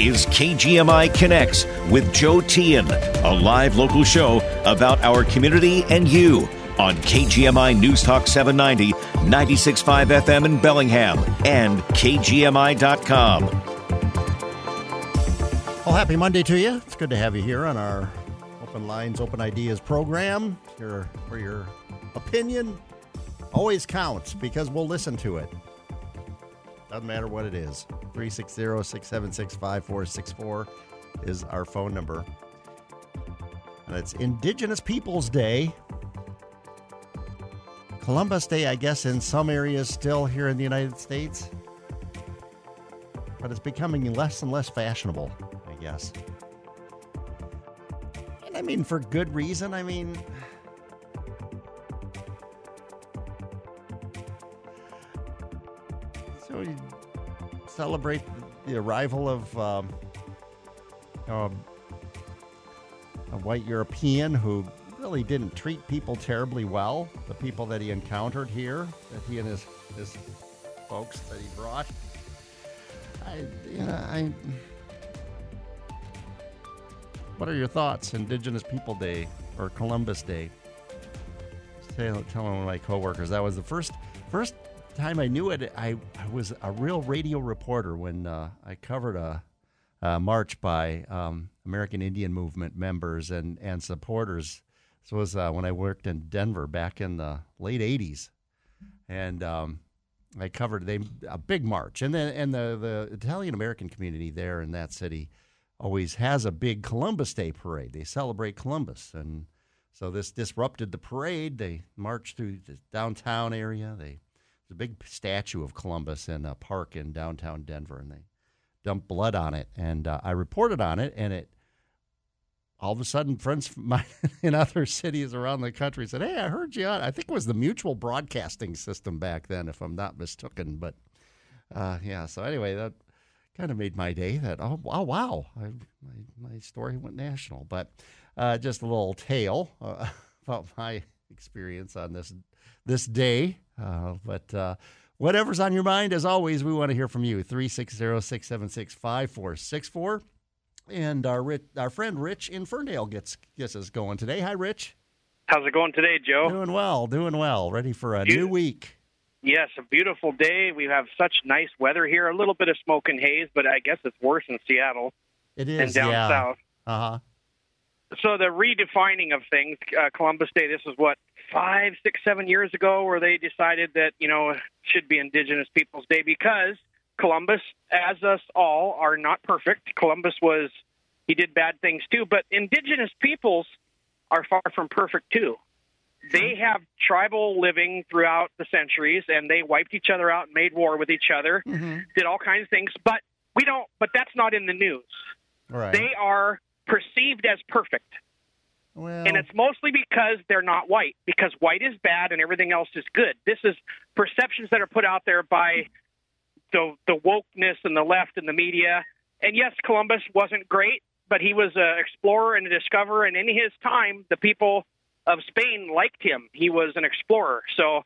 is KGMI Connects with Joe Tian, a live local show about our community and you on KGMI News Talk 790, 96.5 FM in Bellingham, and KGMI.com. Well, happy Monday to you. It's good to have you here on our Open Lines, Open Ideas program. Here, where your opinion always counts because we'll listen to it. Doesn't matter what it is. 360 676 5464 is our phone number. And it's Indigenous Peoples Day. Columbus Day, I guess, in some areas still here in the United States. But it's becoming less and less fashionable, I guess. And I mean, for good reason. I mean, so we celebrate the arrival of um, um, a white European who really didn't treat people terribly well. The people that he encountered here, that he and his his folks that he brought. I, you know, I. What are your thoughts, Indigenous People Day or Columbus Day? Tell, tell one of my coworkers that was the first first time I knew it. I, I was a real radio reporter when uh, I covered a, a march by um, American Indian Movement members and and supporters. This was uh, when I worked in Denver back in the late '80s, and um, I covered they a big march, and then and the the Italian American community there in that city always has a big Columbus Day parade. They celebrate Columbus, and so this disrupted the parade. They marched through the downtown area. They there's a big statue of Columbus in a park in downtown Denver, and they dumped blood on it. And uh, I reported on it, and it all of a sudden, friends in other cities around the country said, "Hey, I heard you on." I think it was the Mutual Broadcasting System back then, if I'm not mistaken. But uh, yeah, so anyway, that kind of made my day. That oh wow, wow, I, my my story went national. But uh, just a little tale uh, about my experience on this this day. Uh, but uh, whatever's on your mind, as always, we want to hear from you. 360 676 5464. And our Rich, our friend Rich in Ferndale gets gets us going today. Hi, Rich. How's it going today, Joe? Doing well, doing well. Ready for a new week. Yes, a beautiful day. We have such nice weather here. A little bit of smoke and haze, but I guess it's worse in Seattle. It is and down yeah. south. Uh huh. So the redefining of things, uh, Columbus Day. This is what five, six, seven years ago, where they decided that you know it should be Indigenous Peoples Day because Columbus, as us all, are not perfect. Columbus was he did bad things too, but Indigenous peoples are far from perfect too. They have tribal living throughout the centuries, and they wiped each other out and made war with each other, Mhm. did all kinds of things. But we don't. But that's not in the news. Right. They are perceived as perfect. Well, And it's mostly because they're not white, because white is bad and everything else is good. This is perceptions that are put out there by the the wokeness and the left and the media. And yes, Columbus wasn't great, but he was an explorer and a discoverer. And in his time, the people of Spain liked him. He was an explorer. So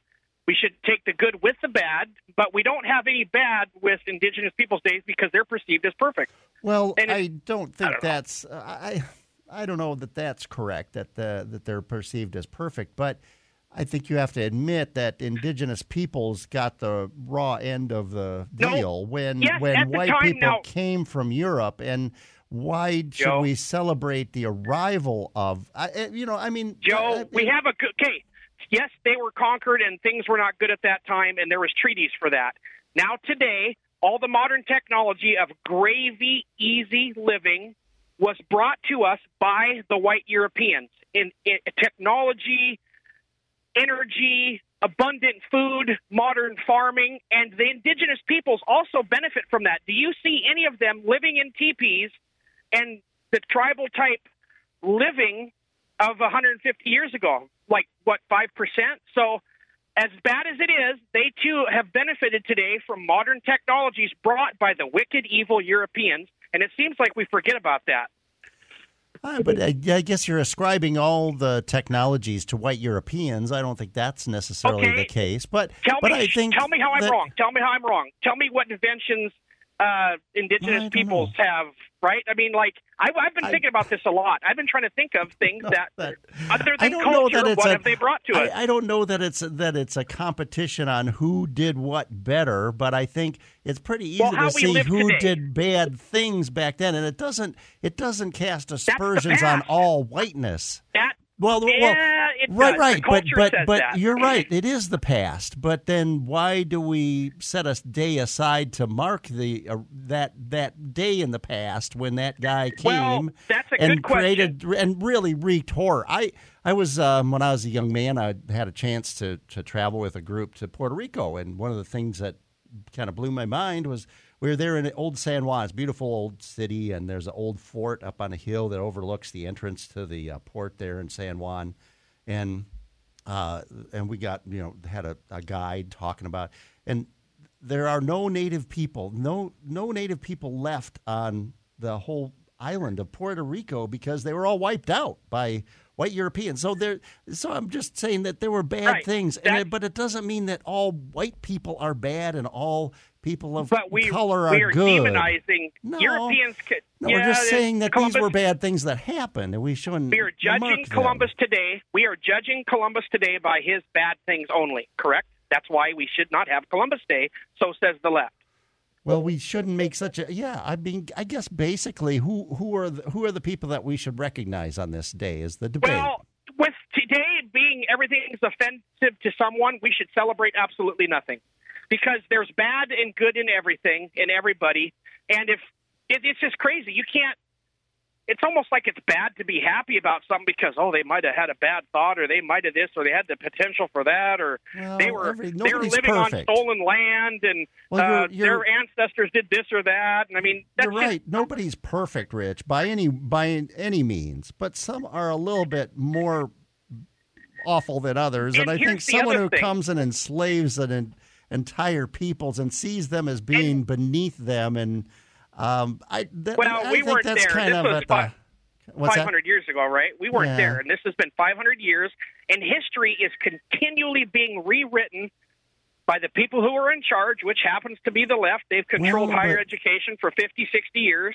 we should take the good with the bad, but we don't have any bad with Indigenous Peoples Days because they're perceived as perfect. Well, And I don't think don't know. that's I I don't know that that's correct that the, that they're perceived as perfect, but I think you have to admit that indigenous peoples got the raw end of the No. deal when Yes, when white time, people now- came from Europe and why should Joe. we celebrate the arrival of I, eh, you know I mean Joe, I- we have a good. Okay, yes, they were conquered and things were not good at that time, and there was treaties for that. Now today, all the modern technology of gravy, easy living was brought to us by the white Europeans in, in technology, energy, abundant food, modern farming, and the indigenous peoples also benefit from that. Do you see any of them living in teepees and the tribal type living of 150 years ago? Like, what, 5%? So, as bad as it is, they too have benefited today from modern technologies brought by the wicked, evil Europeans, and it seems like we forget about that. Ah, but I, I guess you're ascribing all the technologies to white Europeans. I don't think that's necessarily Okay. the case. But Tell but me, I think tell me how I'm that- wrong. Tell me how I'm wrong. Tell me what inventions uh, indigenous peoples have, right? I mean, like I, I've been I- thinking about this a lot. I've been trying to think of things that, that- other I than don't know culture, that it's what a- have they brought to us? I, I don't know that it's that it's a competition on who did what better, but I think it's pretty easy Well, to see who today. did bad things back then, and it doesn't it doesn't cast aspersions on all whiteness. that Well, well, yeah, right, right, but but but that. you're right. It is the past. But then, why do we set a day aside to mark the uh, that that day in the past when that guy came Well, that's a and created and really wreaked horror? I I was um, when I was a young man, I had a chance to to travel with a group to Puerto Rico, and one of the things that kind of blew my mind was we were there in old San Juan. It's a beautiful old city, and there's an old fort up on a hill that overlooks the entrance to the uh, port there in San Juan, and uh, and we got you know had a, a guide talking about and there are no native people, no no native people left on the whole island of Puerto Rico because they were all wiped out by white Europeans. So there, so I'm just saying that there were bad Right. things, and it, but it doesn't mean that all white people are bad and all people of but we color we are are good. demonizing No. Europeans. Could, No, yeah, we're just saying that Columbus, these were bad things that happened, and we shouldn't. We are judging mark them. Columbus today. We are judging Columbus today by his bad things only. Correct. That's why we should not have Columbus Day. So says the left. Well, we shouldn't make such a yeah. I mean, I guess basically, who who are the, who are the people that we should recognize on this day is the debate. Well, with today being everything's offensive to someone, we should celebrate absolutely nothing, because there's bad and good in everything in everybody, and if it, it's just crazy, you can't. It's almost like it's bad to be happy about something because oh they might have had a bad thought or they might have this or they had the potential for that or Well, they were every- they were living perfect. on stolen land and Well, uh, you're- you're- their ancestors did this or that and I mean that's You're just- right. Nobody's perfect, Rich, by any by any means, but some are a little bit more awful than others. And, And I think someone who thing. comes and enslaves an entire peoples and sees them as being beneath them, and um, I that, Well, I we think that's there. kind This of at the what's that? 500 years ago, right? We weren't Yeah. there, and this has been 500 years, and history is continually being rewritten by the people who are in charge, which happens to be the left. They've controlled Well, higher education for 50, 60 years.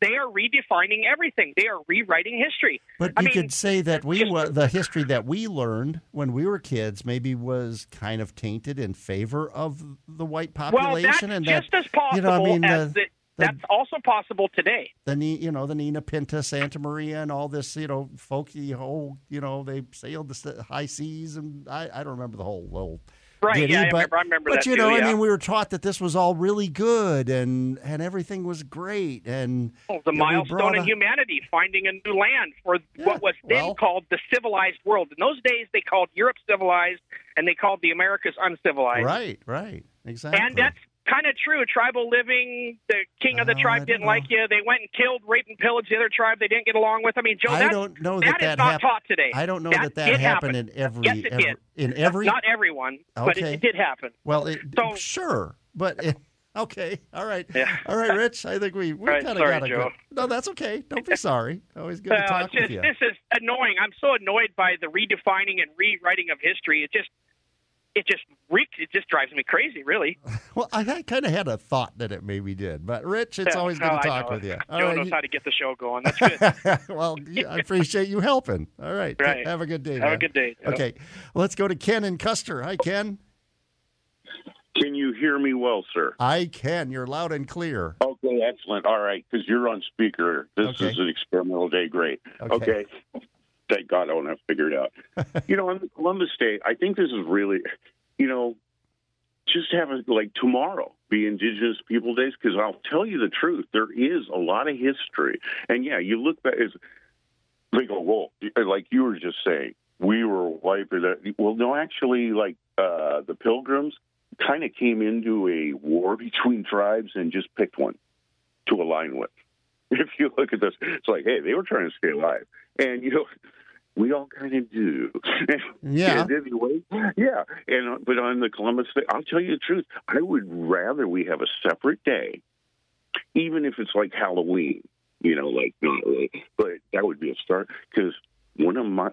They are redefining everything. They are rewriting history. But I you mean, could say that we just- wa the history that we learned when we were kids maybe was kind of tainted in favor of the white well, population, that's and just that as possible you know, I mean, as the, the, that's also possible today. the you know the Nina Pinta, Santa Maria, and all this you know folky whole you know they sailed the high seas, and I, I don't remember the whole little Right? yeah, I but, remember. I remember but you too. know, yeah. I mean, we were taught that this was all really good and and everything was great, and Well, the you know, milestone in a- humanity, finding a new land for Yeah, what was then well- called the civilized world. In those days, they called Europe civilized, and they called the Americas uncivilized. right, right, exactly, And that's kind of true. Tribal living, the king of the Uh, tribe didn't know. like you. They went and killed, raped, and pillaged the other tribe they didn't get along with. I mean, Joe, I don't know that that is that not taught today. I don't know That that that, happened happen. in every, Yes, it every did. in every Not everyone, but it, it did happen. Well, it, So- sure, but it, okay, all right, Yeah. all right, Rich. I think we we right, kind of got Joe. good. No, that's okay. Don't be sorry. Always good to talk just, with you. This is annoying. I'm so annoyed by the redefining and rewriting of history. It just, it just reeks. It just drives me crazy, really. Well, I, I kind of had a thought that it maybe did, but Rich, it's Yeah, always good oh, to talk with you. Joe All right, knows you- how to get the show going. That's good. well, I appreciate you helping. All right, Right. have a good day. Have a good day. Joe. Okay, let's go to Ken and Custer. Hi, Ken. Can you hear me well, sir? I can. You're loud and clear. Okay, excellent. All right, because you're on speaker. This Okay. is an experimental day. Great. Okay. Okay. Thank God I don't have to figure it out. you know, on Columbus Day, I think this is really, you know, just have it like tomorrow be Indigenous People Days because I'll tell you the truth. There is a lot of history, and yeah, you look back. It's, they go, well, like you were just saying, we were white. that- Well, no, actually, like uh, the Pilgrims kind of came into a war between tribes and just picked one to align with. If you look at this, it's like, hey, they were trying to stay alive, and you know, we all kind of do. Yeah. And anyway, yeah. And uh, but on the Columbus Day, I'll tell you the truth. I would rather we have a separate day, even if it's like Halloween. You know, like not really, but that would be a start. Because one of my,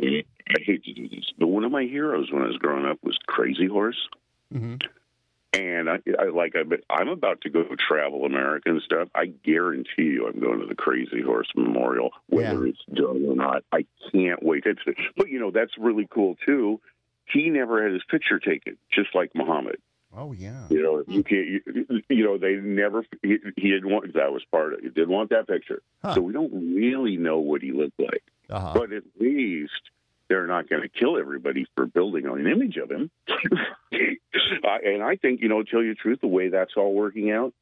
I hate to do this, but one of my heroes when I was growing up was Crazy Horse. hmm And I, I like I, I'm about to go travel America and stuff. I guarantee you, I'm going to the Crazy Horse Memorial, whether Yeah. it's done or not. I can't wait. It's, but you know that's really cool too. He never had his picture taken, just like Muhammad. Oh yeah. You know, you can't. You, you know, they never. He, he didn't want that was part of. it. He didn't want that picture, Huh. so we don't really know what he looked like. Uh-huh. But at least they're not going to kill everybody for building on an image of him. uh, and I think, you know, to tell you the truth, the way that's all working out,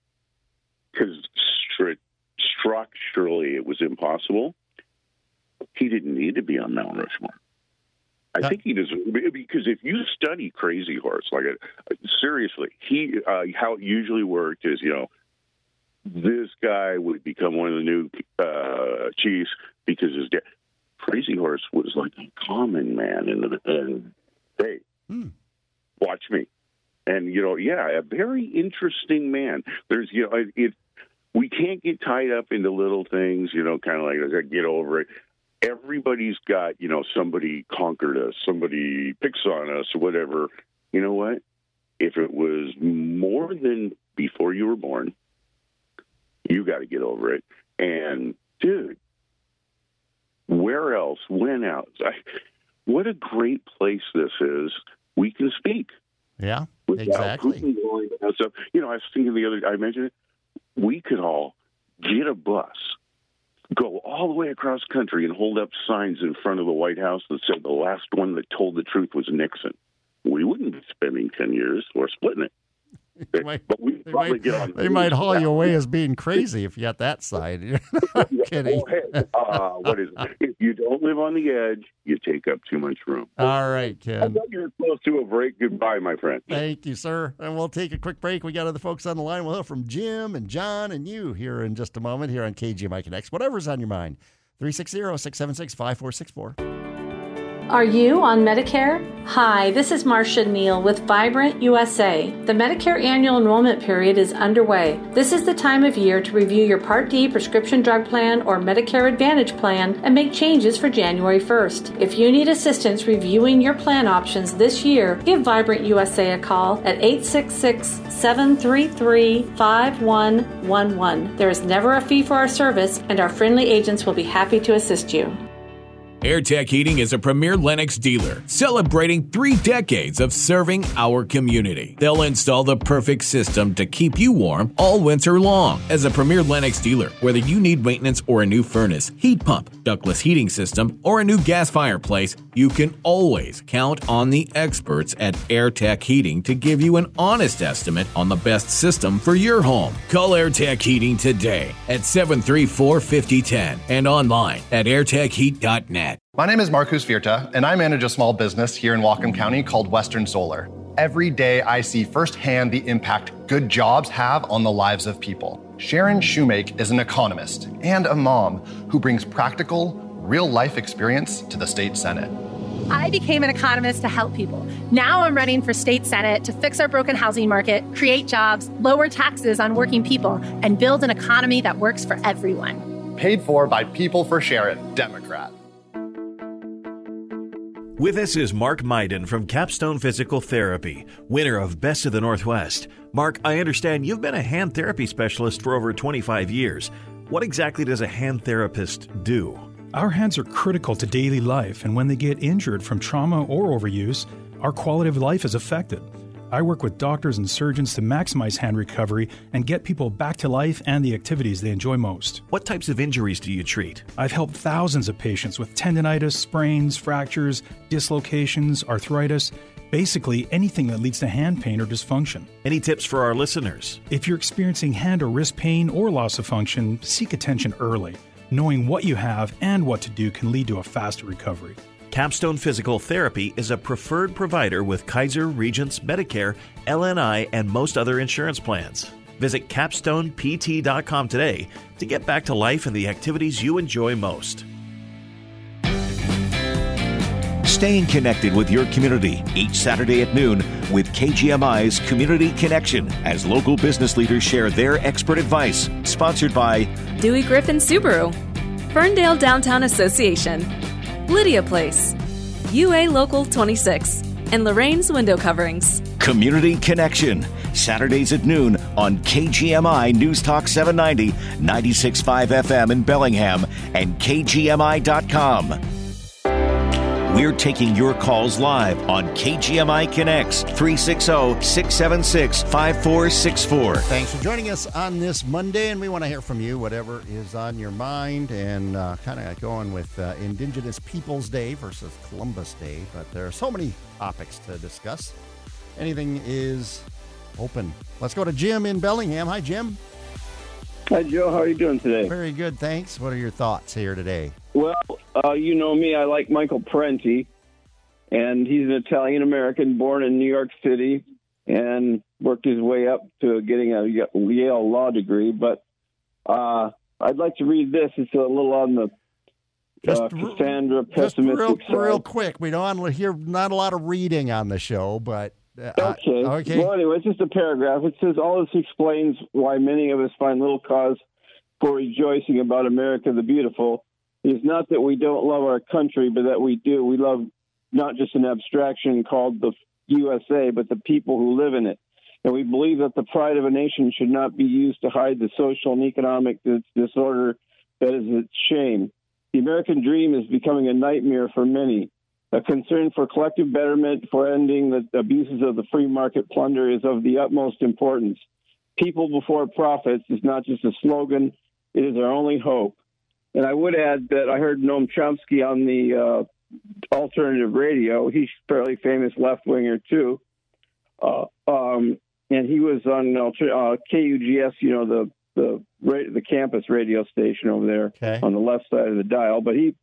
because stru- structurally it was impossible. He didn't need to be on Mount Rushmore. I think he deserves because if you study Crazy Horse, like uh, seriously, he uh, how it usually worked is you know this guy would become one of the new uh, chiefs because his dad. Crazy Horse was like a common man, and and hey, Hmm. watch me, and you know, yeah, a very interesting man. There's you know, it, it we can't get tied up into little things, you know, kind of like get over it. Everybody's got, you know, somebody conquered us, somebody picks on us, whatever. You know what? If it was more than before you were born, you got to get over it. And dude, where else? When else? I, what a great place this is. We can speak Yeah. without Exactly. Putin going and stuff. You know, I was thinking the other. I mentioned it. We could all get a bus, go all the way across country, and hold up signs in front of the White House that said the last one that told the truth was Nixon. We wouldn't be spending ten years or splitting it. They might- but we They probably might, get on. they might haul you away as being crazy if you got that side. I'm kidding. Oh, hey, uh, what is it? If you don't live on the edge, you take up too much room. All right, kid. I Ken. thought you were close to a break. Goodbye, my friend. Thank you, sir. And we'll take a quick break. We got other folks on the line. We'll hear from Jim and John and you here in just a moment here on KGMI Connects. Whatever's on your mind. 360 676 5464. Are you on Medicare? Hi, this is Marcia Neal with Vibrant USA. The Medicare annual enrollment period is underway. This is the time of year to review your Part D prescription drug plan or Medicare Advantage plan and make changes for January 1st. If you need assistance reviewing your plan options this year, give Vibrant USA a call at 866 733 5111. There is never a fee for our service, and our friendly agents will be happy to assist you. AirTech Heating is a premier Lennox dealer, celebrating three decades of serving our community. They'll install the perfect system to keep you warm all winter long. As a premier Lennox dealer, whether you need maintenance or a new furnace, heat pump, ductless heating system, or a new gas fireplace, you can always count on the experts at AirTech Heating to give you an honest estimate on the best system for your home. Call AirTech Heating today at 734 5010 and online at airtechheat.net. My name is Marcus Virta, and I manage a small business here in Whatcom County called Western Solar. Every day, I see firsthand the impact good jobs have on the lives of people. Sharon Shoemake is an economist and a mom who brings practical, real life experience to the state senate. I became an economist to help people. Now I'm running for state senate to fix our broken housing market, create jobs, lower taxes on working people, and build an economy that works for everyone. Paid for by People for Sharon, Democrat. With us is Mark Myden from Capstone Physical Therapy, winner of Best of the Northwest. Mark, I understand you've been a hand therapy specialist for over 25 years. What exactly does a hand therapist do? Our hands are critical to daily life, and when they get injured from trauma or overuse, our quality of life is affected. I work with doctors and surgeons to maximize hand recovery and get people back to life and the activities they enjoy most. What types of injuries do you treat? I've helped thousands of patients with tendonitis, sprains, fractures, dislocations, arthritis, basically anything that leads to hand pain or dysfunction. Any tips for our listeners? If you're experiencing hand or wrist pain or loss of function, seek attention early. Knowing what you have and what to do can lead to a faster recovery. Capstone Physical Therapy is a preferred provider with Kaiser, Regence, Medicare, LNI, and most other insurance plans. Visit capstonept.com today to get back to life and the activities you enjoy most. Staying connected with your community each Saturday at noon with KGMI's Community Connection as local business leaders share their expert advice. Sponsored by Dewey Griffin Subaru, Ferndale Downtown Association, Lydia Place, UA Local 26, and Lorraine's Window Coverings. Community Connection Saturdays at noon on KGMI News Talk 790, 96.5 FM in Bellingham, and KGMI.com. We're taking your calls live on KGMI Connects 360 676 5464. Thanks for joining us on this Monday, and we want to hear from you, whatever is on your mind, and uh, kind of going with uh, Indigenous Peoples Day versus Columbus Day. But there are so many topics to discuss. Anything is open. Let's go to Jim in Bellingham. Hi, Jim. Hi, Joe. How are you doing today? Very good, thanks. What are your thoughts here today? Well, uh, you know me. I like Michael Parenti, and he's an Italian American born in New York City and worked his way up to getting a Yale law degree. But uh, I'd like to read this. It's a little on the uh, Cassandra Just pessimistic real, real quick. We don't want to hear not a lot of reading on the show, but uh, Okay. okay. Well, anyway, it's just a paragraph. It says all this explains why many of us find little cause for rejoicing about America the Beautiful. Is not that we don't love our country, but that we do. We love not just an abstraction called the USA, but the people who live in it. And we believe that the pride of a nation should not be used to hide the social and economic dis- disorder that is its shame. The American dream is becoming a nightmare for many. A concern for collective betterment for ending the abuses of the free market plunder is of the utmost importance. People before profits is not just a slogan, it is our only hope. And I would add that I heard Noam Chomsky on the uh, alternative radio. He's fairly famous left winger, too. Uh, um, and he was on uh, KUGS, you know, the the the campus radio station over there Okay. on the left side of the dial. But he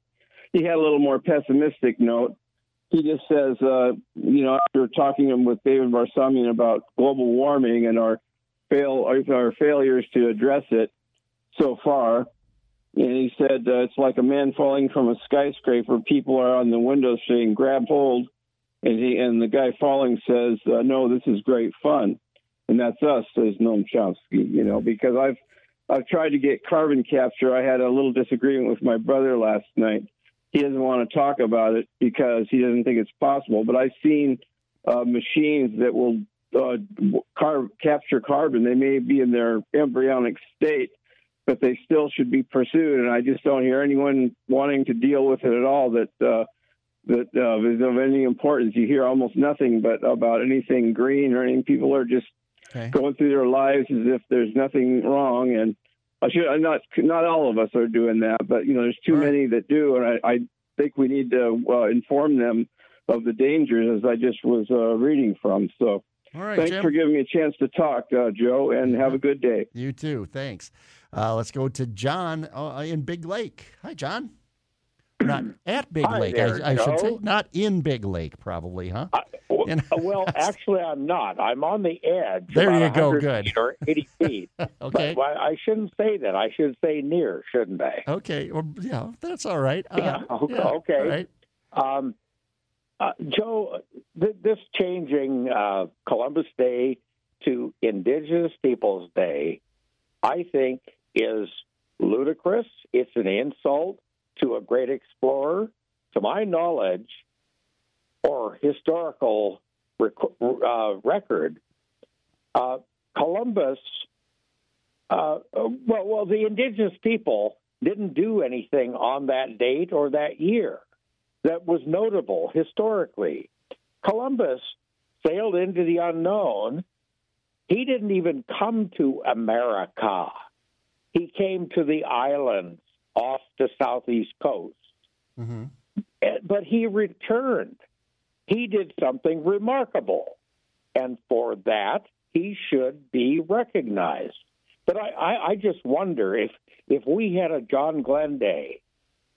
he had a little more pessimistic note. He just says, uh, you know, after talking with David Barsamian about global warming and our fail our failures to address it so far, and he said uh, it's like a man falling from a skyscraper. People are on the window saying, "Grab hold," and he and the guy falling says, uh, "No, this is great fun," and that's us, says Noam Chomsky. You know, because I've I've tried to get carbon capture. I had a little disagreement with my brother last night. He doesn't want to talk about it because he doesn't think it's possible. But I've seen uh, machines that will uh, car- capture carbon. They may be in their embryonic state, but they still should be pursued. And I just don't hear anyone wanting to deal with it at all. That uh, that uh, is of any importance. You hear almost nothing but about anything green or anything. People are just Okay. going through their lives as if there's nothing wrong. And I should not not all of us are doing that, but you know there's too right. many that do, and I, I think we need to uh, inform them of the dangers, as I just was uh, reading from. So All right, thanks Jim. for giving me a chance to talk, uh, Joe, and have a good day. You too. Thanks. Uh, let's go to John uh, in Big Lake. Hi, John. Not at Big Hi Lake, there, I, I should say. Not in Big Lake, probably, huh? W- And- well, actually, I'm not. I'm on the edge. There you go, good. Or 80 feet. Okay. But well, I shouldn't say that. I should say near, shouldn't I? Okay. Well, yeah, that's all right. Uh, Yeah, okay, yeah, okay. all right. Um, uh, Joe, th- this changing uh, Columbus Day to Indigenous Peoples Day, I think, is ludicrous. It's an insult to a great explorer. To my knowledge, or historical rec- uh, record, uh, Columbus, uh, well, well, the indigenous people didn't do anything on that date or that year that was notable historically. Columbus sailed into the unknown. He didn't even come to America. He came to the islands off the southeast coast. Mm-hmm. Eh, But he returned. He did something remarkable. And for that, he should be recognized. But I, I, I just wonder if, if we had a John Glenn Day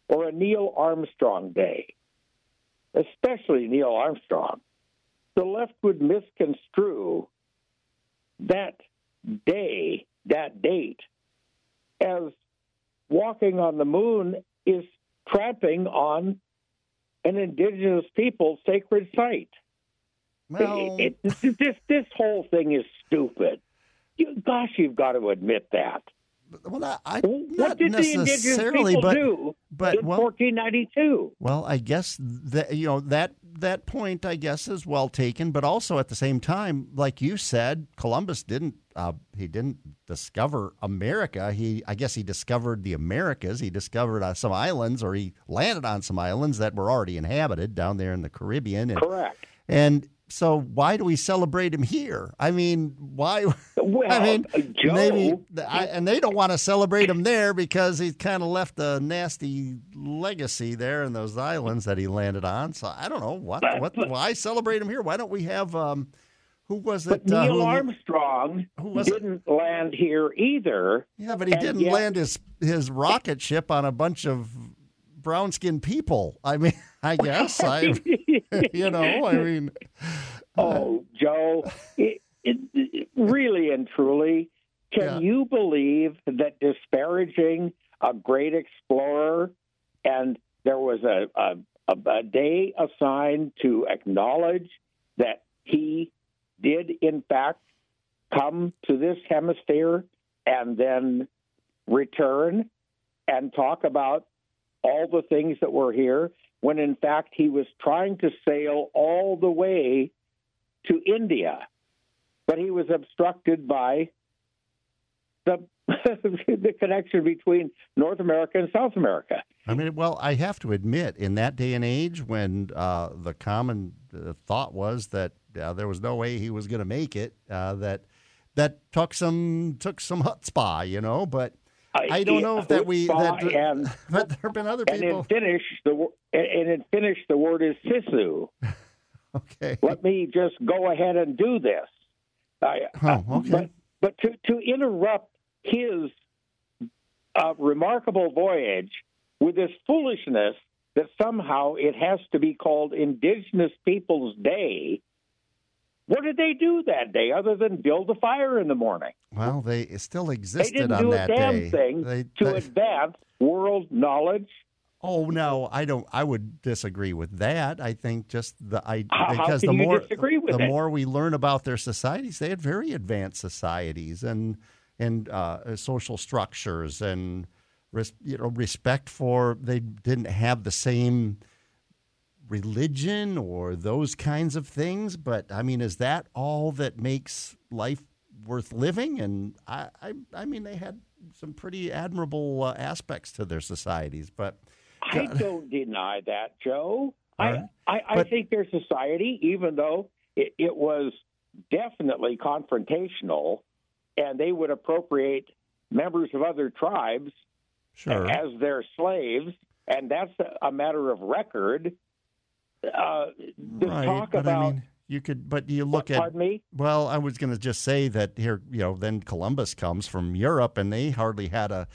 or a Neil Armstrong Day, especially Neil Armstrong, the left would misconstrue that day, that date, as walking on the moon is tramping on an indigenous people's sacred site. Well, It- it- this this whole thing is stupid. You, gosh, you've got to admit that. Well, not, I, what not did the indigenous necessarily, people but do but in well, 1492? Well, I guess that you know that that point, I guess, is well taken. But also at the same time, like you said, Columbus didn't uh, he didn't discover America. He I guess he discovered the Americas. He discovered uh, some islands, or he landed on some islands that were already inhabited down there in the Caribbean. And, Correct. And so why do we celebrate him here? I mean, why? Well, I mean, Joe, maybe, I, and they don't want to celebrate him there because he's kind of left a nasty legacy there in those islands that he landed on. So I don't know what, But- what, but- why celebrate him here? Why don't we have, um, who was it? But uh, Neil who- Armstrong it? didn't land here either. Yeah, but he didn't yet- land his his rocket ship on a bunch of brown skinned people. I mean, I guess I, you know, I mean, Oh, uh, Joe, it, it, it- really and truly, can Yeah. you believe that disparaging a great explorer and there was a, a, a, a day assigned to acknowledge that he did, in fact, come to this hemisphere and then return and talk about all the things that were here when in fact he was trying to sail all the way to India, but he was obstructed by the the connection between North America and South America. I mean, well, I have to admit, in that day and age, when uh, the common uh, thought was that uh, there was no way he was going to make it, uh, that that took some took some chutzpah, you know. But I don't know if that we that, and but there have been other and people. in Finnish the and in Finnish the word is sisu. Okay. Let me just go ahead and do this. I, Oh, okay. But but to to interrupt his uh, remarkable voyage with this foolishness that somehow it has to be called Indigenous Peoples Day. What did they do that day other than build a fire in the morning? Well, they still existed They didn't on do a damn day. thing They- to they- advance world knowledge. Oh no, I don't. I would disagree with that. I think just the I How- because the more the it? more we learn about their societies, they had very advanced societies and and uh, social structures and you know respect for. They didn't have the same religion or those kinds of things. But I mean, is that all that makes life worth living? And I I, I mean, they had some pretty admirable uh, aspects to their societies, but. I don't deny that, Joe. I. I, I But- think their society, even though it, it was definitely confrontational, and they would appropriate members of other tribes Sure. as their slaves, and that's a matter of record. Uh, right, talk about I mean, you could, but you look at. pardon me? Well, I was going to just say that here, you know, then Columbus comes from Europe, and they hardly had a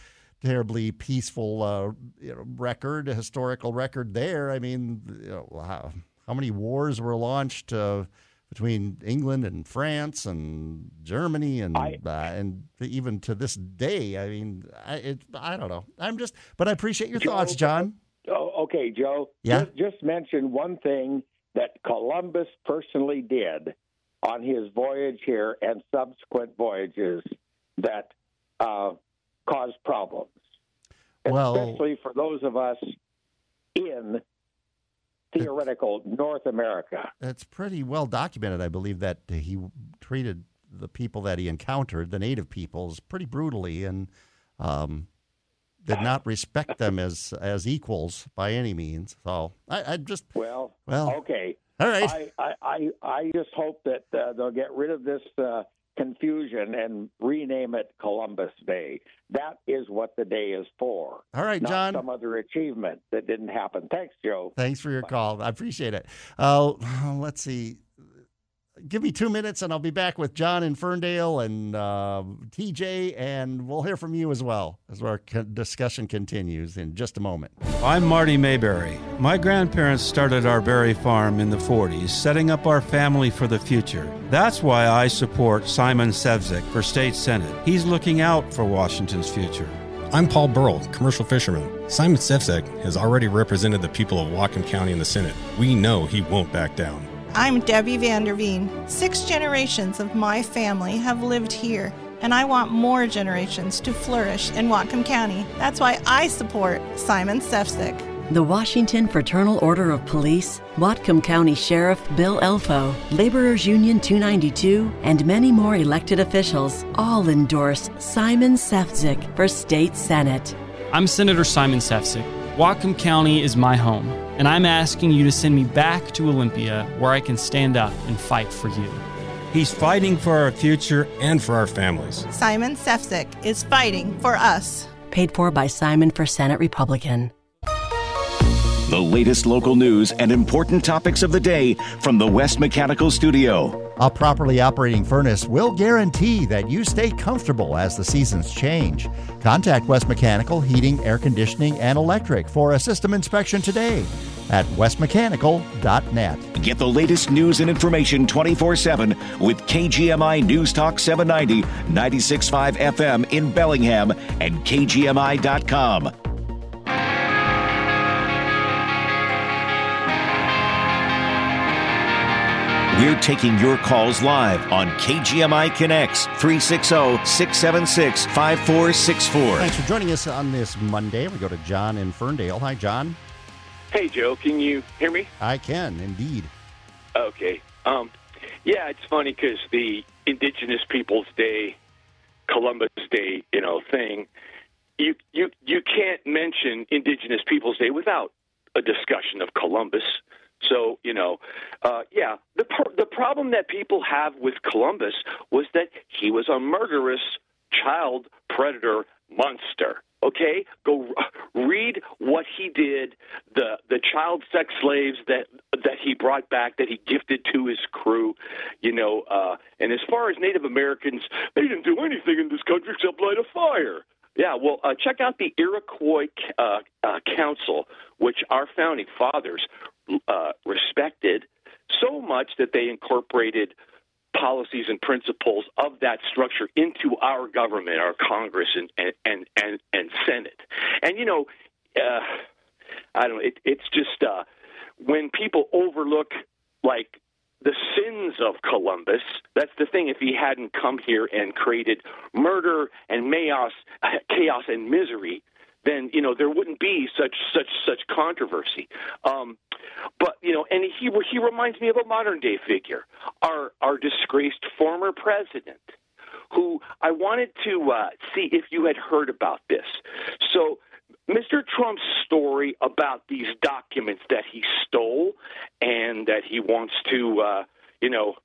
terribly peaceful uh, you know, record, a historical record there. I mean, you know, how, how many wars were launched uh, between England and France and Germany and uh, and even to this day? I mean, I, it, I don't know. I'm just, but I appreciate your thoughts, John. Oh, okay, Joe. Yeah? Just, just mention one thing that Columbus personally did on his voyage here and subsequent voyages that uh, caused problems, Well- especially for those of us in theoretical North America. it's pretty well documented, I believe, that he treated the people that he encountered, the native peoples, pretty brutally and um, did not respect them as as equals by any means. So I, I just Well, Well, okay. all right. I, I, I, just hope that uh, they'll get rid of this uh, confusion and rename it Columbus Day. That is what the day is for. All right, not John. Some other achievement that didn't happen. Thanks, Joe. Thanks for your call. I appreciate it. Uh, let's see. Give me two minutes, and I'll be back with John in Ferndale and uh, TJ, and we'll hear from you as well as our discussion continues in just a moment. I'm Marty Mayberry. My grandparents started our berry farm in the 40s, setting up our family for the future. That's why I support Simon Sefzik for state senate. He's looking out for Washington's future. I'm Paul Burrell, commercial fisherman. Simon Sefzik has already represented the people of Whatcom County in the Senate. We know he won't back down. I'm Debbie Vanderveen. Six generations of my family have lived here. and I want more generations to flourish in Whatcom County. That's why I support Simon Sefzik. The Washington Fraternal Order of Police, Whatcom County Sheriff Bill Elfo, Laborers Union 292, and many more elected officials all endorse Simon Sefzik for state senate. I'm Senator Simon Sefzik. Whatcom County is my home, and I'm asking you to send me back to Olympia where I can stand up and fight for you. He's fighting for our future and for our families. Simon Sefzik is fighting for us. Paid for by Simon for Senate Republican. The latest local news and important topics of the day from the West Mechanical Studio. A properly operating furnace will guarantee that you stay comfortable as the seasons change. Contact West Mechanical Heating, Air Conditioning, and Electric for a system inspection today at westmechanical.net. Get the latest news and information 24 7 with KGMI News Talk 790, 96.5 FM in Bellingham and KGMI.com. We're taking your calls live on KGMI Connects 360 676 5464. Thanks for joining us on this Monday. We go to John in Ferndale. Hi, John. Hey, Joe, can you hear me? I can, indeed. Okay. Um, yeah, it's funny because the Indigenous Peoples Day, Columbus Day, you know, thing, you you you can't mention Indigenous Peoples Day without a discussion of Columbus. So you know, uh, yeah, the pr- the problem that people have with Columbus was that he was a murderous child predator monster. Okay, go read what he did. The the child sex slaves that that he brought back, that he gifted to his crew. You know, uh, and as far as Native Americans, they didn't do anything in this country except light a fire. Yeah, well, uh, check out the Iroquois uh, uh, Council, which our founding fathers uh, respected so much that they incorporated policies and principles of that structure into our government, our Congress, and and and and Senate. And you know, uh, I don't know. It, it's just uh, when people overlook like the sins of Columbus. That's the thing. If he hadn't come here and created murder and chaos, chaos and misery, then you know there wouldn't be such such such controversy. Um, but you know, and he he reminds me of a modern day figure, our our disgraced former president, who I wanted to uh, see if you had heard about this. So. Mr. Trump's story about these documents that he stole and that he wants to, uh, you know,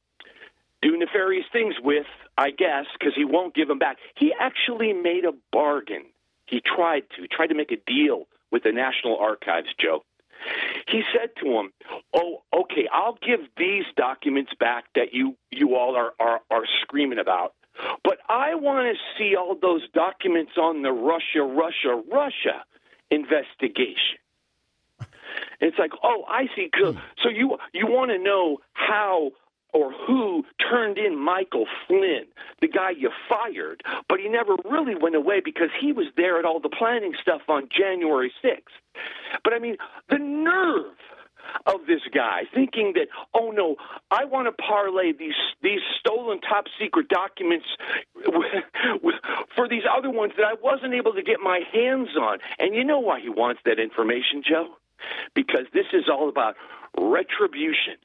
do nefarious things with, I guess, because he won't give them back. He actually made a bargain. He tried to, tried to make a deal with the National Archives, Joe. He said to him, "Oh, okay, I'll give these documents back that you you all are are, are screaming about, but I want to see all those documents on the Russia, Russia, Russia investigation." It's like, oh, I see. Hmm. So you you want to know how or who turned in Michael Flynn, the guy you fired, but he never really went away because he was there at all the planning stuff on January 6th. But I mean, the nerve of this guy thinking that oh no i want to parlay these these stolen top secret documents for these other ones that i wasn't able to get my hands on. And you know why he wants that information joe? Because this is all about retribution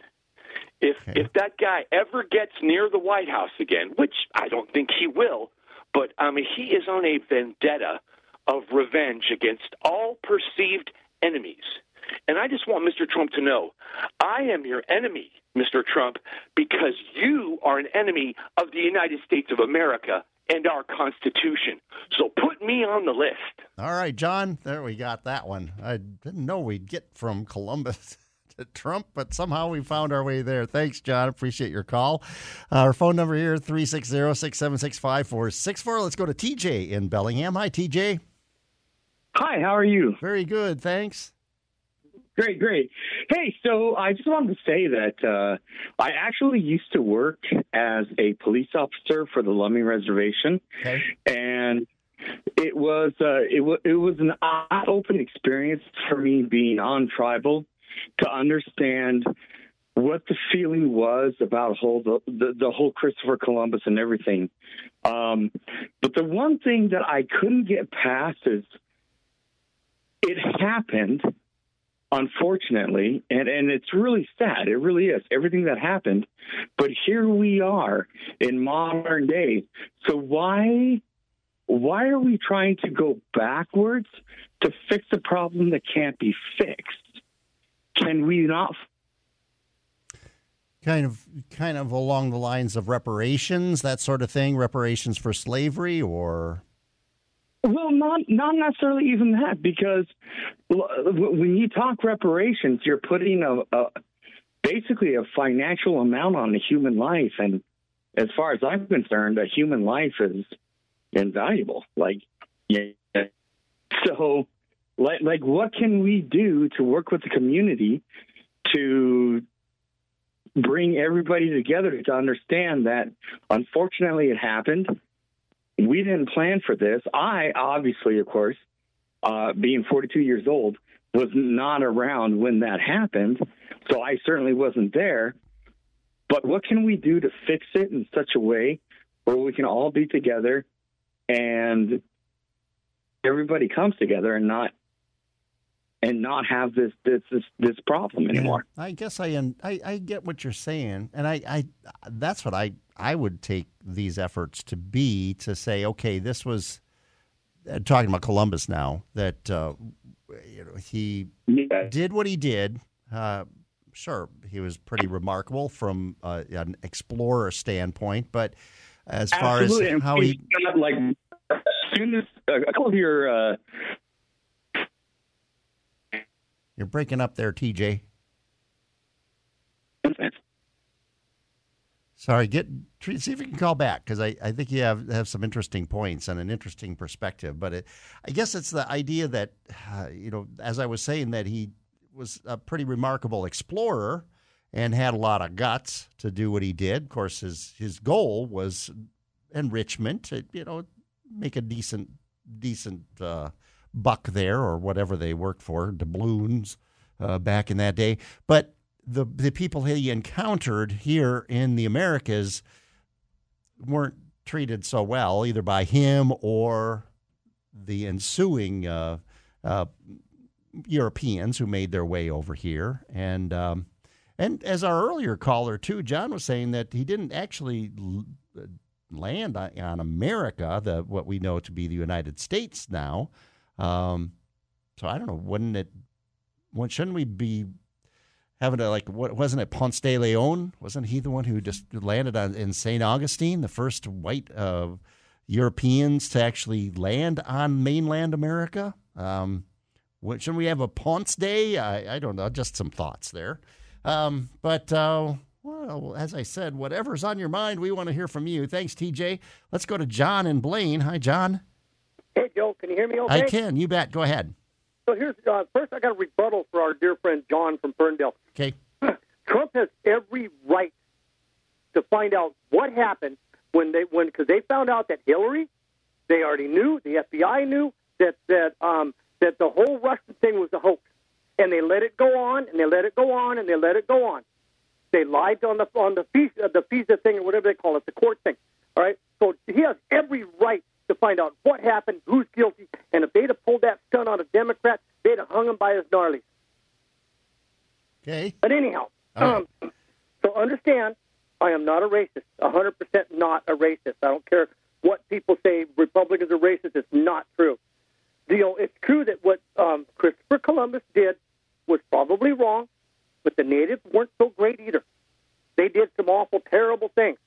if okay. if that guy ever gets near the White House again, which I don't think he will, but I mean he is on a vendetta of revenge against all perceived enemies. And I just want Mr. Trump to know I am your enemy, Mr. Trump, because you are an enemy of the United States of America and our Constitution. So put me on the list. All right, John. There we got that one. I didn't know we'd get from Columbus to Trump, but somehow we found our way there. Thanks, John. Appreciate your call. Uh, our phone number here, 360 676 5464. Let's go to TJ in Bellingham. Hi, TJ. Hi, how are you? Very good, thanks. Great, great. Hey, so I just wanted to say that uh, I actually used to work as a police officer for the Lummi Reservation, okay. and it was uh, it, w- it was an eye-open experience for me being on tribal to understand what the feeling was about whole the, the, the whole Christopher Columbus and everything. Um, but the one thing that I couldn't get past is it happened, unfortunately, and, and it's really sad. It really is. Everything that happened. But here we are in modern day. So why why are we trying to go backwards to fix a problem that can't be fixed? Can we not kind of kind of along the lines of reparations, that sort of thing, reparations for slavery or well, not not necessarily even that, because when you talk reparations, you're putting a, a basically a financial amount on a human life, and as far as I'm concerned, a human life is invaluable. Like, yeah. So, like, like, what can we do to work with the community to bring everybody together to understand that unfortunately it happened. We didn't plan for this. I obviously, of course, uh, being 42 years old, was not around when that happened, so I certainly wasn't there. But what can we do to fix it in such a way where we can all be together and everybody comes together and not and not have this this this, this problem anymore. Yeah, I guess I, I I get what you're saying, and I, I that's what I I would take these efforts to be to say, okay, this was uh, talking about Columbus now that uh, you know he yeah. did what he did. Uh, sure, he was pretty remarkable from uh, an explorer standpoint, but as Absolutely. far as how he like as soon as a couple of your uh, you're breaking up there, TJ. Sorry, get see if you can call back because I, I think you have have some interesting points and an interesting perspective. But it, I guess it's the idea that uh, you know, as I was saying, that he was a pretty remarkable explorer and had a lot of guts to do what he did. Of course, his his goal was enrichment. To, you know, make a decent decent uh, buck there or whatever they worked for, doubloons uh, back in that day. But the the people he encountered here in the Americas weren't treated so well either by him or the ensuing uh, uh, Europeans who made their way over here. And um, and as our earlier caller too, John was saying that he didn't actually land on, on America, the what we know to be the United States now. Um, so I don't know. Wouldn't it? When, shouldn't we be having to like? What wasn't it? Ponce de Leon wasn't he the one who just landed on in Saint Augustine, the first white uh, Europeans to actually land on mainland America? Um, shouldn't we have a Ponce Day? I, I don't know. Just some thoughts there. Um, but uh, well, as I said, whatever's on your mind, we want to hear from you. Thanks, TJ. Let's go to John and Blaine. Hi, John. Hey, Joe, can you hear me okay? I can. You bet. Go ahead. So here's uh, first, I got a rebuttal for our dear friend John from Ferndale. Okay. Trump has every right to find out what happened when they when because they found out that Hillary, they already knew, the FBI knew that that um, that the whole Russian thing was a hoax, and they let it go on and they let it go on and they let it go on. They lied on the on the FISA, the FISA thing or whatever they call it, the court thing. All right, so he has every right to find out what happened, who's guilty, and if they'd have pulled that stunt on a Democrat, they'd have hung him by his gnarly. Okay. But anyhow, um, so understand, I am not a racist. A hundred percent not a racist. I don't care what people say. Republicans are racist. It's not true. You know, it's true that what um, Christopher Columbus did was probably wrong, but the natives weren't so great either. They did some awful, terrible things.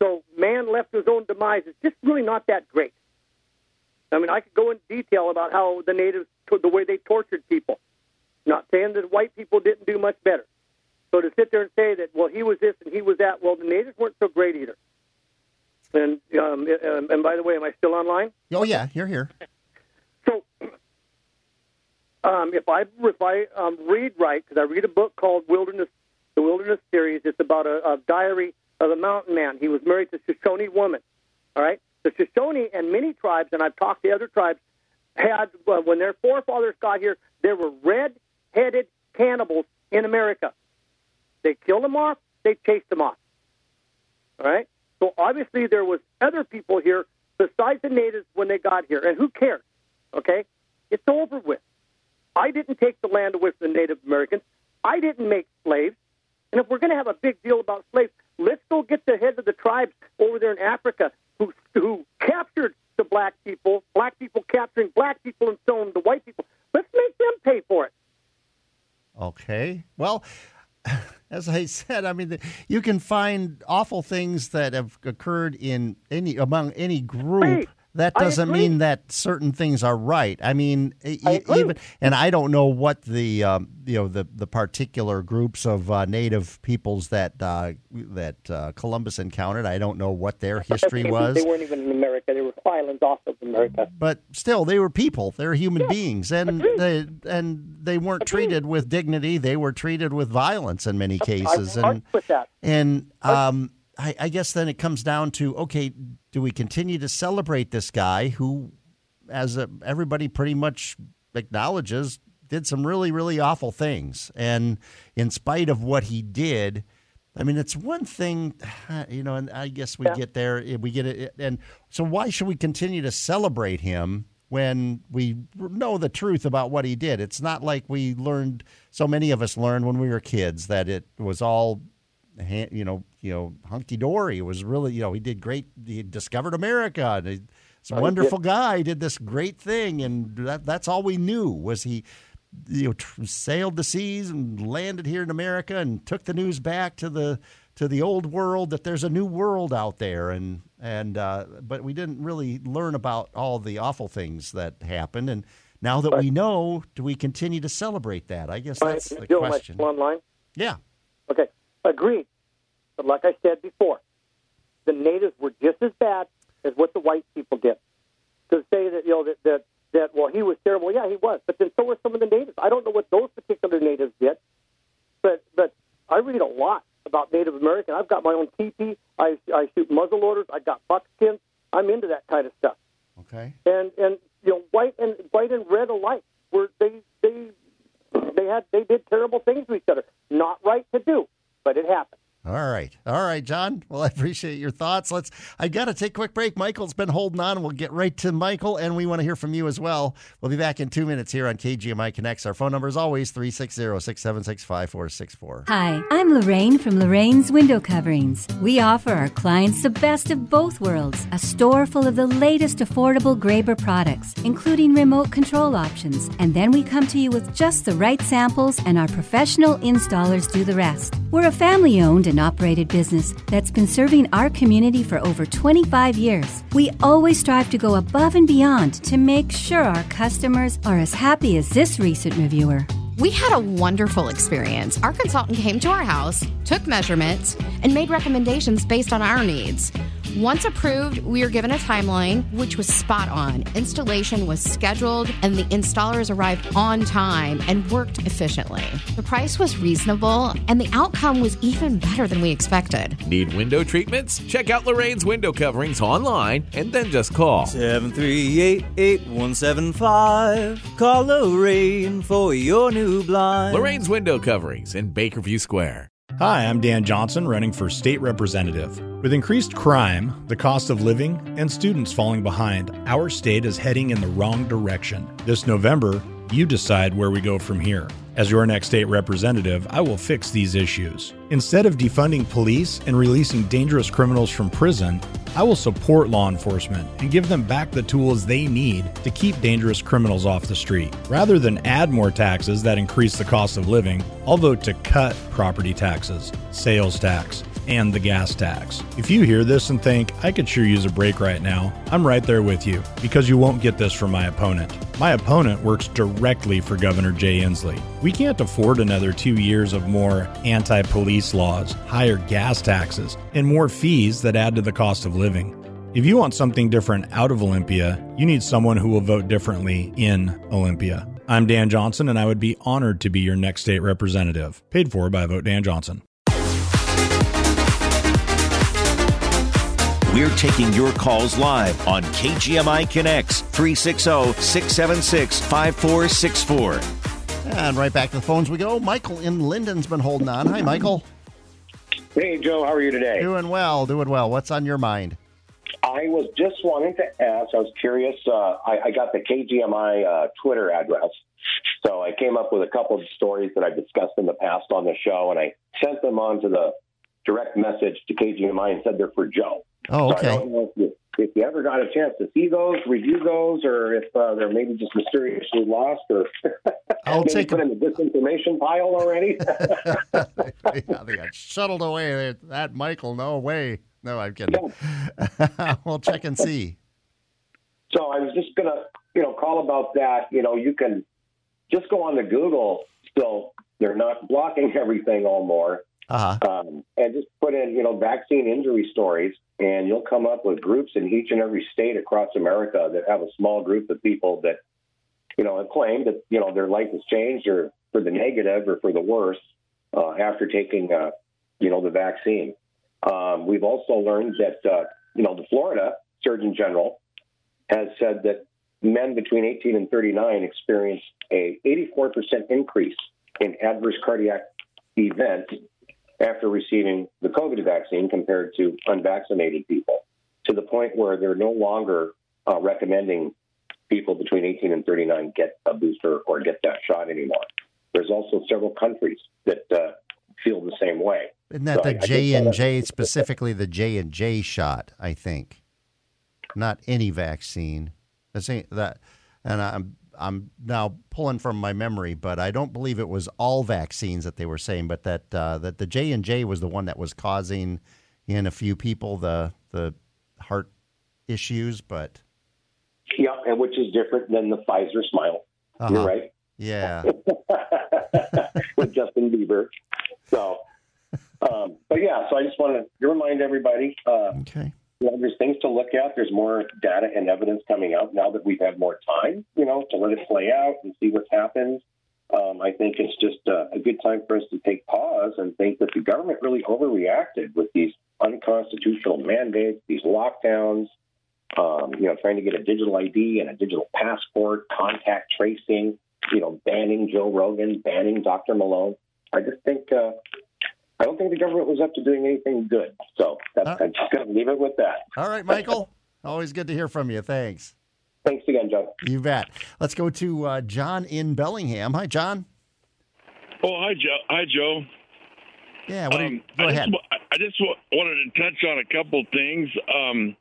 So man left his own demise is just really not that great. I mean, I could go into detail about how the natives, the way they tortured people. Not saying that white people didn't do much better. So to sit there and say that, well, he was this and he was that, well, the natives weren't so great either. And um, and by the way, am I still online? Oh yeah, you're here. So um, if I if I um, read right, because I read a book called Wilderness, the Wilderness Series, it's about a, a diary of the mountain man. He was married to a Shoshone woman. All right, the Shoshone and many tribes, and I've talked to other tribes, had uh, when their forefathers got here, there were red-headed cannibals in America. They killed them off. They chased them off. All right. So obviously there was other people here besides the natives when they got here, and who cares? Okay, it's over with. I didn't take the land away from the Native Americans. I didn't make slaves. And if we're going to have a big deal about slaves, let's go get the heads of the tribes over there in Africa who who captured the black people, black people capturing black people and selling the white people. Let's make them pay for it. Okay. Well, as I said, I mean, you can find awful things that have occurred in any among any group. Right. That doesn't mean that certain things are right. I mean, I even and I don't know what the um, you know the the particular groups of uh, native peoples that uh, that uh, Columbus encountered. I don't know what their history was. They weren't even in America. They were islands off of America. but still they were people they're human beings and they and they weren't treated with dignity they were treated with violence in many cases I, and I with that. and um I, I guess then it comes down to okay do we continue to celebrate this guy who as a, everybody pretty much acknowledges did some really really awful things and in spite of what he did I mean, it's one thing, you know, and I guess we Yeah. get there, eh, we get it. Eh, and so, why should we continue to celebrate him when we know the truth about what he did? It's not like we learned, so many of us learned when we were kids that it was all, you know, you know, hunky dory. It was really, you know, he did great. He discovered America. And he's a wonderful guy. He did this great thing, and that, that's all we knew was he you know tr- sailed the seas and landed here in America and took the news back to the to the old world that there's a new world out there and and uh, but we didn't really learn about all the awful things that happened and now that we know do we continue to celebrate that I guess that's the Joe, am I question online? yeah Okay, agreed. But like I said before, the natives were just as bad as what the white people did. To say that you know that that, that well he was terrible, yeah he was, but then so were some of the natives. I don't know what those particular natives did, but but I read a lot about Native American. I've got my own teepee. I I shoot muzzle loaders. I got buckskins. I'm into that kind of stuff. okay And and you know white and white and red alike were they they they had they did terrible things to each other. Not right to do, but it happened. All right. All right, John. Well, I appreciate your thoughts. Let's I got to take a quick break. Michael's been holding on. We'll get right to Michael and we want to hear from you as well. We'll be back in 2 minutes here on KGMI Connects. Our phone number is always 360-676-5464. Hi, I'm Lorraine from Lorraine's Window Coverings. We offer our clients the best of both worlds a store full of the latest affordable Graber products, including remote control options. And then we come to you with just the right samples, and our professional installers do the rest. We're a family owned and operated business that's been serving our community for over 25 years. We always strive to go above and beyond to make sure our customers are as happy as this recent reviewer. We had a wonderful experience. Our consultant came to our house, took measurements, and made recommendations based on our needs. Once approved, we were given a timeline, which was spot on. Installation was scheduled, and the installers arrived on time and worked efficiently. The price was reasonable, and the outcome was even better than we expected. Need window treatments? Check out Lorraine's window coverings online and then just call. 738-8175. Call Lorraine for your new blind. Lorraine's window coverings in Bakerview Square. Hi, I'm Dan Johnson, running for state representative. With increased crime, the cost of living, and students falling behind, our state is heading in the wrong direction. This November, you decide where we go from here. As your next state representative, I will fix these issues. Instead of defunding police and releasing dangerous criminals from prison, I will support law enforcement and give them back the tools they need to keep dangerous criminals off the street. Rather than add more taxes that increase the cost of living, I'll vote to cut property taxes, sales tax, and the gas tax. If you hear this and think, I could sure use a break right now, I'm right there with you because you won't get this from my opponent. My opponent works directly for Governor Jay Inslee. We can't afford another two years of more anti police laws, higher gas taxes, and more fees that add to the cost of living. If you want something different out of Olympia, you need someone who will vote differently in Olympia. I'm Dan Johnson, and I would be honored to be your next state representative. Paid for by Vote Dan Johnson. We're taking your calls live on KGMI Connects 360 676 5464. And right back to the phones we go. Michael in Lynden's been holding on. Hi, Michael. Hey, Joe. How are you today? Doing well, doing well. What's on your mind? I was just wanting to ask. I was curious. Uh, I, I got the KGMI uh, Twitter address, so I came up with a couple of stories that I discussed in the past on the show, and I sent them on to the direct message to KGMI and said they're for Joe. Oh, So okay. know if you, if you ever got a chance to see those, review those, or if uh, they're maybe just mysteriously lost, or I'll maybe take put in the disinformation pile already. yeah, they got shuttled away. That Michael, no way. No, I'm kidding. we'll check and see. So I was just gonna, you know, call about that. You know, you can just go on to Google. Still, they're not blocking everything all more, Uh-huh. um, and just put in, you know, vaccine injury stories, and you'll come up with groups in each and every state across America that have a small group of people that, you know, have claimed that you know their life has changed or for the negative or for the worse uh, after taking, uh, you know, the vaccine. Um, we've also learned that, uh, you know, the Florida Surgeon General has said that men between 18 and 39 experienced a 84% increase in adverse cardiac events after receiving the COVID vaccine compared to unvaccinated people, to the point where they're no longer uh, recommending people between 18 and 39 get a booster or get that shot anymore. There's also several countries that uh, feel the same way. Isn't that So the just J and J specifically the J and J shot? I think, not any vaccine. That's that, and I'm I'm now pulling from my memory, but I don't believe it was all vaccines that they were saying, but that uh, that the J and J was the one that was causing in a few people the the heart issues. But Yeah, and which is different than the Pfizer smile. Uh-huh. You're right. yeah, with Justin Bieber. So, um, but yeah, so I just want to remind everybody. Uh, okay. There's things to look at. There's more data and evidence coming out now that we've had more time, you know, to let it play out and see what's happened. Um, I think it's just uh, a good time for us to take pause and think that the government really overreacted with these unconstitutional mandates, these lockdowns, um, you know, trying to get a digital ID and a digital passport, contact tracing, you know, banning Joe Rogan, banning Dr. Malone. I just think uh, I don't think the government was up to doing anything good. So that's, I'm just going to leave it with that. all right, Michael. Always good to hear from you. Thanks. Thanks again, Joe. You bet. Let's go to uh, John in Bellingham. Hi, John. Oh, hi, Joe. Hi, Joe. Yeah, what are you, Um, go I ahead. Just, I just wa- wanted to touch on a couple things. Um,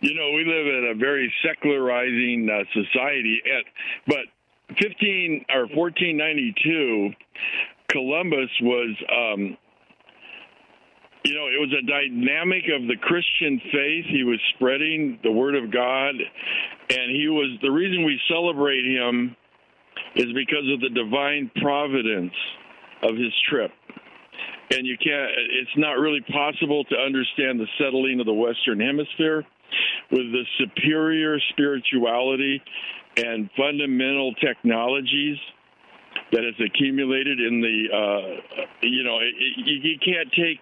you know, we live in a very secularizing uh, society, at, but 15 or 1492, Columbus was, um, you know, it was a dynamic of the Christian faith. He was spreading the word of God, and he was the reason we celebrate him is because of the divine providence of his trip and you can't it's not really possible to understand the settling of the western hemisphere with the superior spirituality and fundamental technologies that has accumulated in the uh, you know it, it, you, you can't take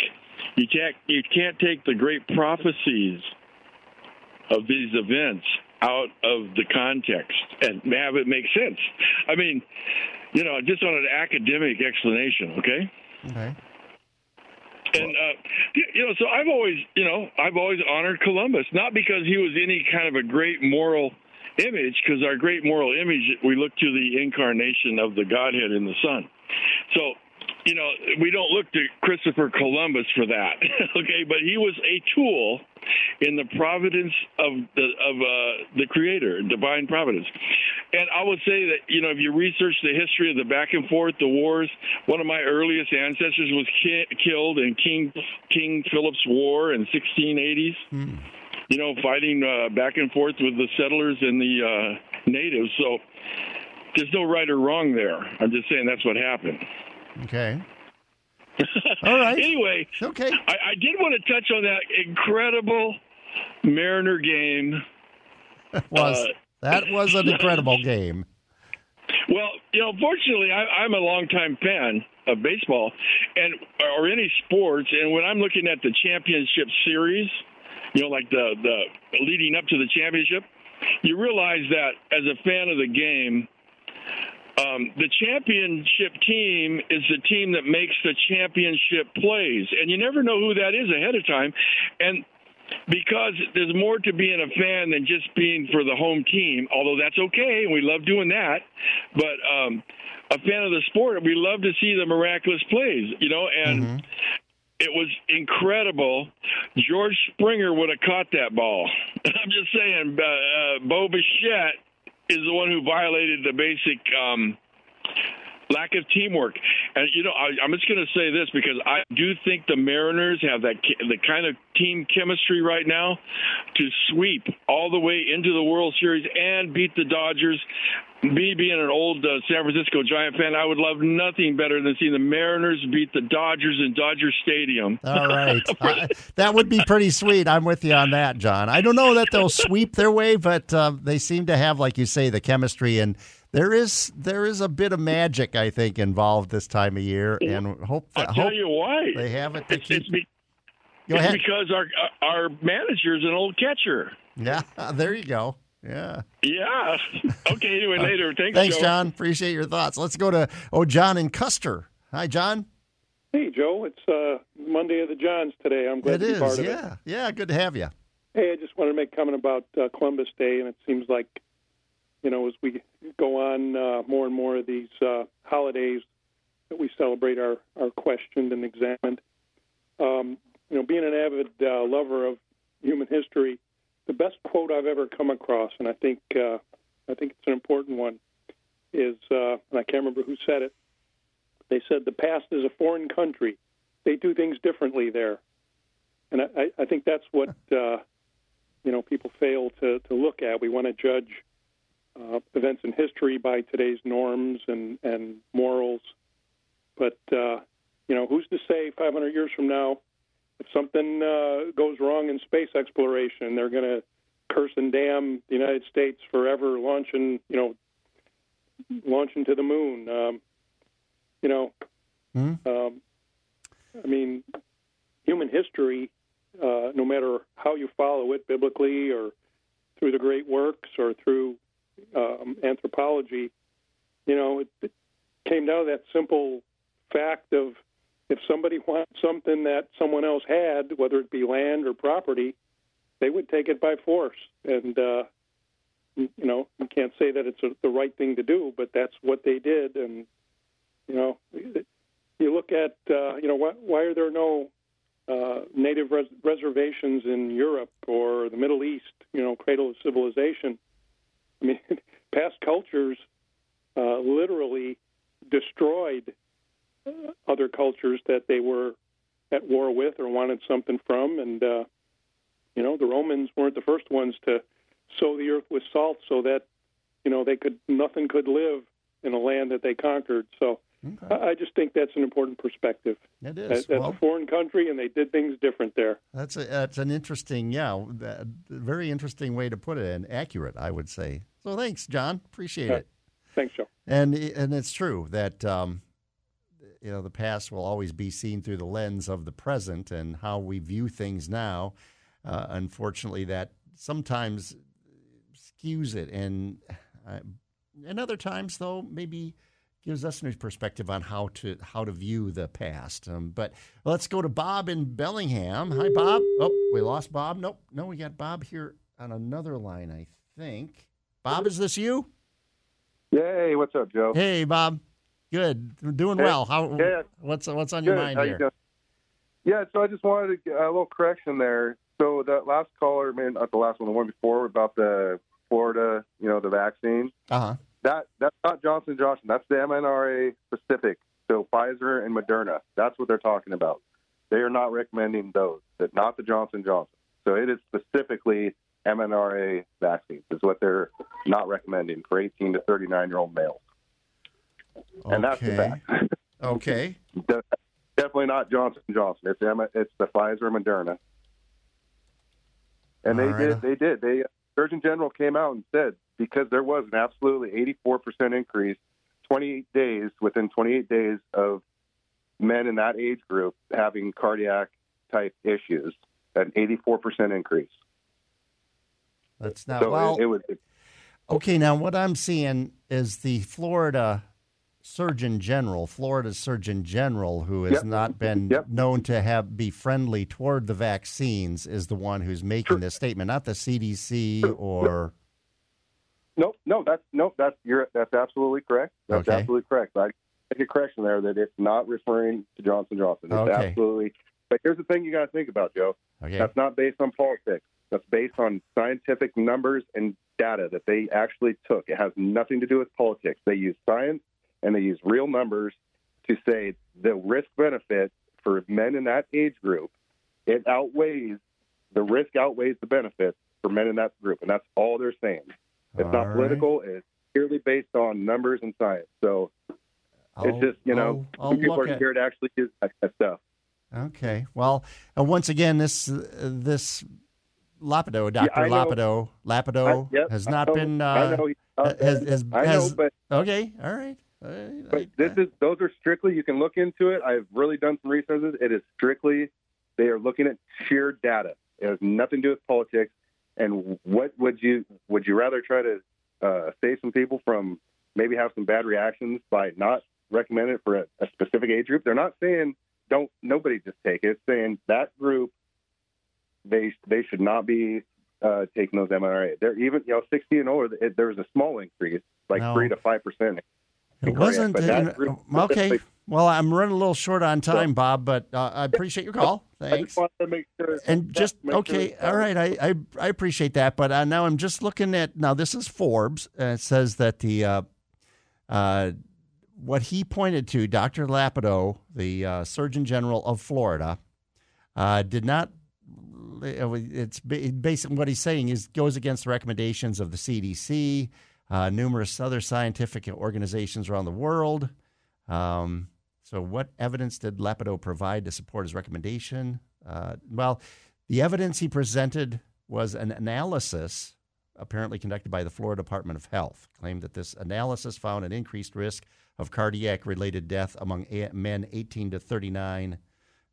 you can't you can't take the great prophecies of these events out of the context and have it make sense i mean you know just on an academic explanation okay Okay. and uh, you know, so I've always, you know, I've always honored Columbus, not because he was any kind of a great moral image, because our great moral image, we look to the incarnation of the Godhead in the Son. So, you know, we don't look to Christopher Columbus for that, okay? But he was a tool in the providence of the of uh, the Creator, divine providence. And I would say that you know, if you research the history of the back and forth, the wars, one of my earliest ancestors was ki- killed in King King Philip's War in 1680s. You know, fighting uh, back and forth with the settlers and the uh, natives. So there's no right or wrong there. I'm just saying that's what happened. Okay. All right. anyway, okay. I, I did want to touch on that incredible Mariner game. was Uh, that was an incredible game. Well, you know, fortunately, I, I'm a longtime fan of baseball and or any sports, and when I'm looking at the championship series, you know, like the the leading up to the championship, you realize that as a fan of the game, um, the championship team is the team that makes the championship plays, and you never know who that is ahead of time, and because there's more to being a fan than just being for the home team. Although that's okay, and we love doing that, but um, a fan of the sport, we love to see the miraculous plays, you know, and. Mm-hmm. It was incredible. George Springer would have caught that ball. I'm just saying, uh, uh, Bo Bichette is the one who violated the basic um, lack of teamwork. And you know, I, am just going to say this because I do think the Mariners have that the kind of team chemistry right now to sweep all the way into the World Series and beat the Dodgers. Me being an old uh, San Francisco Giant fan, I would love nothing better than seeing the Mariners beat the Dodgers in Dodger Stadium. All right, uh, that would be pretty sweet. I'm with you on that, John. I don't know that they'll sweep their way, but uh, they seem to have, like you say, the chemistry and there is there is a bit of magic I think involved this time of year, and hope I'll tell hope you why they have it. They it's, keep... it's, be, it's because our our manager is an old catcher. Yeah, there you go. Yeah. Yeah. Okay. Anyway, later. Thanks. Thanks, Joe. John. Appreciate your thoughts. Let's go to oh John and Custer. Hi, John. Hey, Joe. It's uh, Monday of the Johns today. I'm glad it to be is. part of yeah. it. Yeah. Good to have you. Hey, I just wanted to make a comment about uh, Columbus Day, and it seems like you know, as we go on uh, more and more of these uh, holidays that we celebrate are, are questioned and examined. Um, you know, being an avid uh, lover of human history, the best quote I've ever come across, and I think uh, I think it's an important one, is uh, and I can't remember who said it. They said the past is a foreign country; they do things differently there, and I, I think that's what uh, you know people fail to to look at. We want to judge uh, events in history by today's norms and, and morals. But, uh, you know, who's to say 500 years from now, if something uh, goes wrong in space exploration, they're going to curse and damn the United States forever launching, you know, launching to the moon. Um, you know, mm-hmm. um, I mean, human history, uh, no matter how you follow it, biblically or through the great works or through um, anthropology, you know, it, it came down to that simple fact of if somebody wants something that someone else had, whether it be land or property, they would take it by force. And uh, you know, you can't say that it's a, the right thing to do, but that's what they did. And you know, you look at uh, you know why, why are there no uh, native res- reservations in Europe or the Middle East? You know, cradle of civilization. I mean, past cultures uh, literally destroyed other cultures that they were at war with or wanted something from. And, uh, you know, the Romans weren't the first ones to sow the earth with salt so that, you know, they could nothing could live in a land that they conquered. So okay. I, I just think that's an important perspective. It is. That, that's well, a foreign country, and they did things different there. That's a, that's an interesting, yeah, very interesting way to put it, and accurate, I would say. So thanks, John. Appreciate it. Thanks, Joe. And and it's true that um, you know the past will always be seen through the lens of the present and how we view things now. Uh, unfortunately, that sometimes skews it, and uh, and other times though maybe gives us a new perspective on how to how to view the past. Um, but let's go to Bob in Bellingham. Hi, Bob. Oh, we lost Bob. Nope, no, we got Bob here on another line. I think. Bob, is this you? Hey, what's up, Joe? Hey, Bob. Good, We're doing hey, well. How? Yeah. What's what's on Good. your mind How here? You yeah, so I just wanted to get a little correction there. So that last caller, man, not the last one, the one before about the Florida, you know, the vaccine. Uh huh. That that's not Johnson Johnson. That's the MNRA specific. So Pfizer and Moderna. That's what they're talking about. They are not recommending those. That not the Johnson Johnson. So it is specifically MNRA vaccines is what they're not recommending for 18 to 39 year old males. Okay. And that's the fact. okay. De- definitely not Johnson Johnson. It's Emma, it's the Pfizer Moderna. And they right. did they did. They Surgeon General came out and said because there was an absolutely 84% increase 28 days within 28 days of men in that age group having cardiac type issues, an 84% increase. That's not so well. it, it was Okay, now what I'm seeing is the Florida Surgeon General, Florida's Surgeon General, who has Yep. not been Yep. known to have be friendly toward the vaccines, is the one who's making this statement, not the CDC or. Nope, no, that's nope, that's you're that's absolutely correct. That's Okay. absolutely correct. I make a correction there that it's not referring to Johnson Johnson. It's Okay. absolutely. But here's the thing you got to think about, Joe. Okay. That's not based on politics. That's based on scientific numbers and data that they actually took. It has nothing to do with politics. They use science and they use real numbers to say the risk benefit for men in that age group it outweighs the risk outweighs the benefits for men in that group, and that's all they're saying. It's All not right. political. It's purely based on numbers and science. So I'll- it's just you know I'll- I'll people are at- scared to actually use that kind of stuff. Okay. Well, uh, once again, this uh, this Lapido, Doctor I know. Lapido, Lapido I- yep, has I not know- been. Uh, I know he's not has, has, I know, but- okay, all right. But this is those are strictly you can look into it. I've really done some researches. It is strictly they are looking at sheer data. It has nothing to do with politics. And what would you would you rather try to uh, save some people from maybe have some bad reactions by not recommending it for a, a specific age group? They're not saying don't nobody just take it. It's saying that group they they should not be uh, taking those mRNA. They're even you know 60 and older. It, there was a small increase, like No. three to five percent. It wasn't. group okay. Well, I'm running a little short on time, Bob, but uh, I appreciate your call. Thanks. just wanted to make sure. And just make sure okay, all right. I, I I appreciate that, but uh, now I'm just looking at now. This is Forbes. And it says that the uh, uh, what he pointed to, Dr. Lapido, the uh, Surgeon General of Florida, uh, did not. It's ba- basically what he's saying is goes against the recommendations of the CDC, uh, numerous other scientific organizations around the world. Um, so, what evidence did Lapido provide to support his recommendation? Uh, well, the evidence he presented was an analysis apparently conducted by the Florida Department of Health, claimed that this analysis found an increased risk of cardiac related death among men 18 to 39.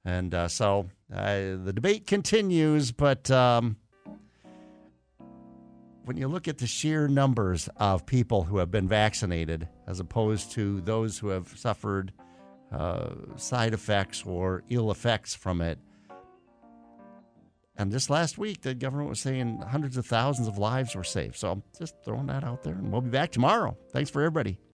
And uh, so uh, the debate continues, but um, when you look at the sheer numbers of people who have been vaccinated as opposed to those who have suffered uh, side effects or ill effects from it, and this last week, the government was saying hundreds of thousands of lives were saved. So I'm just throwing that out there, and we'll be back tomorrow. Thanks for everybody